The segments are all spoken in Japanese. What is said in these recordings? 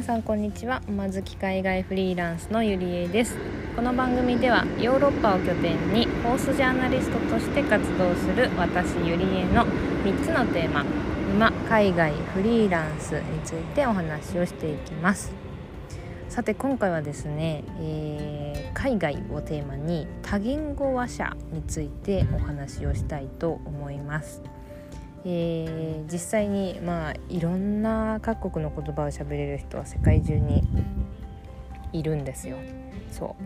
皆さんこんにちは。馬好き海外フリーランスのゆりえです。この番組ではヨーロッパを拠点にホースジャーナリストとして活動する私ゆりえの3つのテーマ馬海外フリーランスについてお話をしていきます。さて今回はですね、えー、海外をテーマに多言語話者についてお話をしたいと思います。えー、実際にまあいろんな各国の言葉を喋れる人は世界中にいるんですよ。そ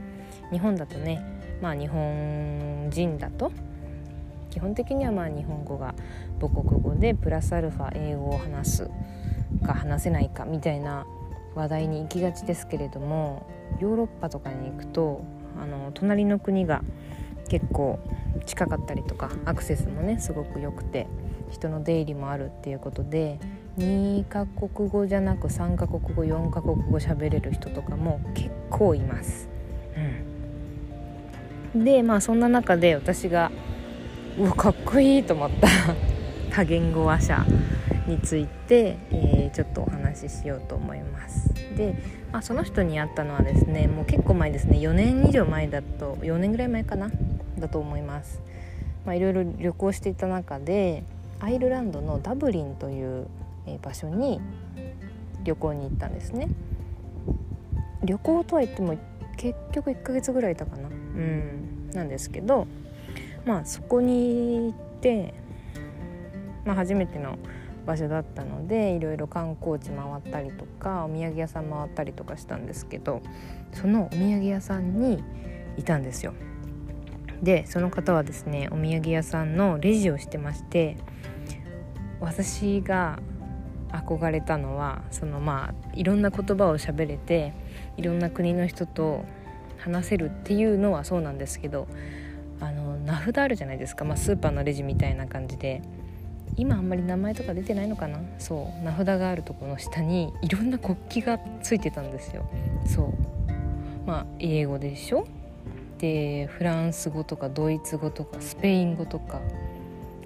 う日本だとねまあ日本人だと基本的にはまあ日本語が母国語でプラスアルファ英語を話すか話せないかみたいな話題に行きがちですけれどもヨーロッパとかに行くとあの隣の国が結構近かったりとかアクセスもねすごく良くて人の出入りもあるっていうことで2カ国語じゃなく3カ国語4カ国語喋れる人とかも結構います。うん、でまあそんな中で私がうわかっこいいと思った多言語話者について、えー、ちょっとお話ししようと思います。で、まあ、その人に会ったのはですねもう結構前ですね4年以上前だと4年ぐらい前かな？だと思います。まあ、いろいろ旅行していた中でアイルランドのダブリンという場所に旅行に行ったんですね。旅行とは言っても結局1ヶ月ぐらいいたかな。うん。なんですけどまあそこに行って、まあ、初めての場所だったのでいろいろ観光地回ったりとかお土産屋さん回ったりとかしたんですけどそのお土産屋さんにいたんですよ。でその方はですねお土産屋さんのレジをしてまして私が憧れたのはそのまあいろんな言葉を喋れていろんな国の人と話せるっていうのはそうなんですけどあの名札あるじゃないですか、まあ、スーパーのレジみたいな感じで。今あんまり名前とか出てないのかな。そう。名札があるとこの下にいろんな国旗がついてたんですよ。そう。まあ英語でしょ？でフランス語とかドイツ語とかスペイン語とか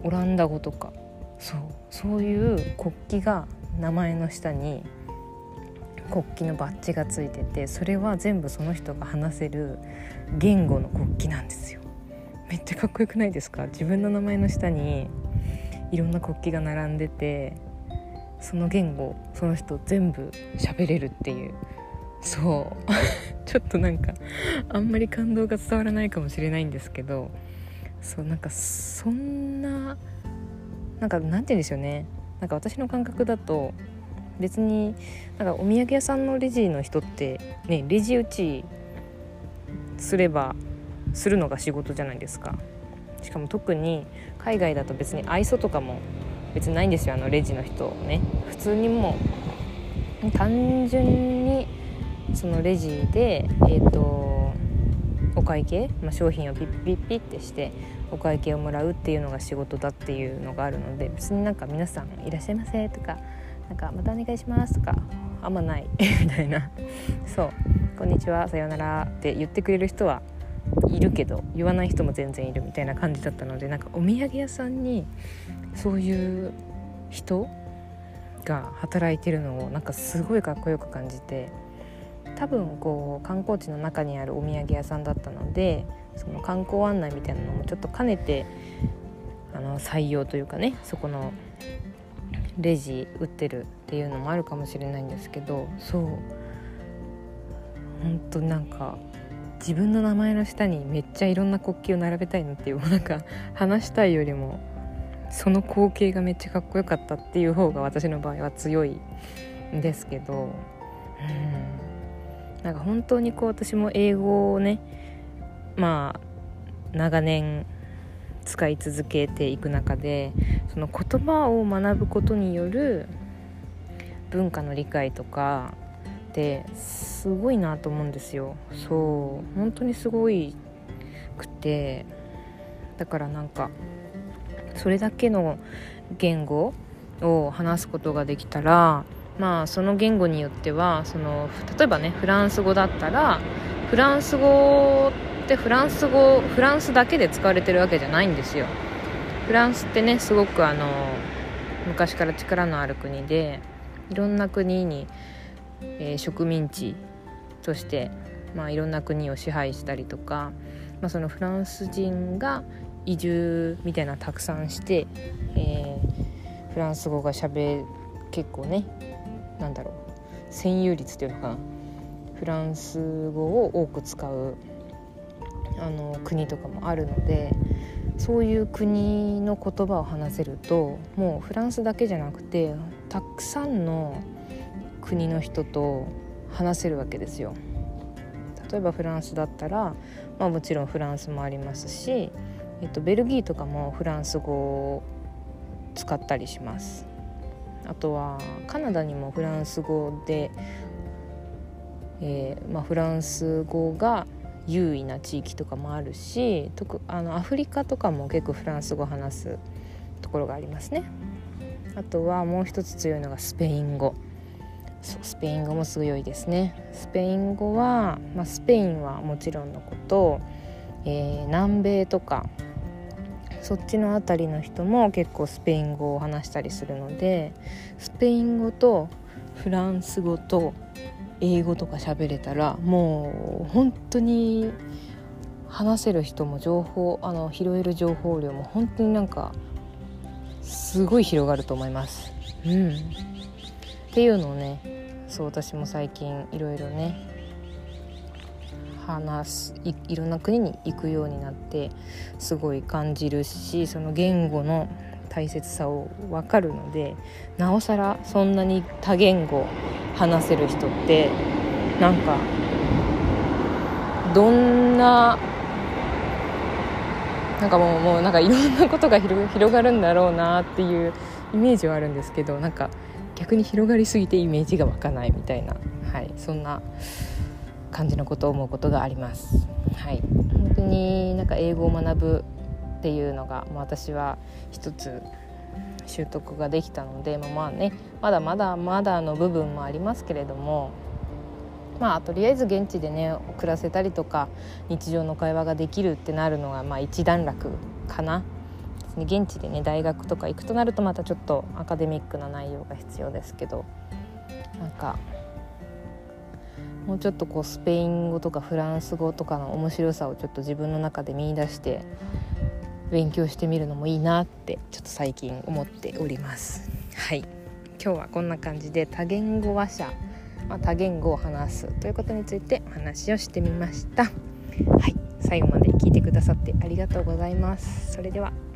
オランダ語とか。そうそういう国旗が名前の下に国旗のバッジがついててそれは全部その人が話せる言語の国旗なんですよ。めっちゃかっこよくないですか？自分の名前の下にいろんな国旗が並んでてその言語その人全部喋れるっていう。そう。ちょっとなんかあんまり感動が伝わらないかもしれないんですけどそうなんかそんななんかなんて言うんですよね。なんか私の感覚だと別になんかお土産屋さんのレジの人ってねレジ打ちすればするのが仕事じゃないですか。しかも特に海外だと別に愛想とかも別にないんですよあのレジの人ね。普通にもう単純にそのレジでえっ、ー、とお会計、まあ、商品をピッピッピッてしてお会計をもらうっていうのが仕事だっていうのがあるので別になんか皆さん「いらっしゃいませ」とか「なんかまたお願いします」とかあんまない。みたいな。そう「こんにちはさようなら」って言ってくれる人はいるけど言わない人も全然いるみたいな感じだったのでなんかお土産屋さんにそういう人が働いてるのをなんかすごいかっこよく感じて多分こう観光地の中にあるお土産屋さんだったのでその観光案内みたいなのもちょっと兼ねてあの採用というかねそこのレジ売ってるっていうのもあるかもしれないんですけどそう。本当なんか自分の名前の下にめっちゃいろんな国旗を並べたいなっていうなんか話したいよりもその光景がめっちゃかっこよかったっていう方が私の場合は強いんですけどうん。なんか本当にこう私も英語をねまあ長年使い続けていく中でその言葉を学ぶことによる文化の理解とかってすごいなと思うんですよ。そう本当にすごいくて。だからなんかそれだけの言語を話すことができたらまあその言語によってはその例えばねフランス語だったらフランス語ってフランス語フランスだけで使われてるわけじゃないんですよ。フランスってねすごくあの昔から力のある国でいろんな国にえー、植民地として、まあ、いろんな国を支配したりとか、まあ、そのフランス人が移住みたいなたくさんして、えー、フランス語がしゃべ結構ねなんだろう占有率っていうのかな。フランス語を多く使うあの国とかもあるのでそういう国の言葉を話せるともうフランスだけじゃなくてたくさんの国の人と話せるわけですよ。例えばフランスだったら、まあ、もちろんフランスもありますし、えっと、ベルギーとかもフランス語を使ったりします。あとはカナダにもフランス語で、えーまあ、フランス語が優位な地域とかもあるし特あのアフリカとかも結構フランス語を話すところがありますね。あとはもう一つ強いのがスペイン語そうスペイン語も強いですねスペイン語は、まあ、スペインはもちろんのこと、えー、南米とかそっちの辺りの人も結構スペイン語を話したりするのでスペイン語とフランス語と英語とか喋れたらもう本当に話せる人も情報あの拾える情報量も本当になんかすごい広がると思います。うん、っていうのをねそう私も最近いろいろね話すいいろんな国に行くようになってすごい感じるしその言語の大切さを分かるのでなおさらそんなに多言語話せる人ってなんかどんななんかもうもうなんかいろんなことが広がるんだろうなっていうイメージはあるんですけどなんか逆に広がりすぎてイメージが湧かないみたいな、はい、そんな感じのことを思うことがあります。はい、本当になんか英語を学ぶっていうのが、まあ、私は一つ習得ができたので、まあ、まあねまだまだまだの部分もありますけれどもまあとりあえず現地でね暮らせたりとか日常の会話ができるってなるのがまあ一段落かな。現地でね大学とか行くとなるとまたちょっとアカデミックな内容が必要ですけどなんかもうちょっとこうスペイン語とかフランス語とかの面白さをちょっと自分の中で見いだして勉強してみるのもいいなってちょっと最近思っております。はい。今日はこんな感じで多言語話者、まあ、多言語を話すということについてお話をしてみました。はい。最後まで聞いてくださってありがとうございます。それでは。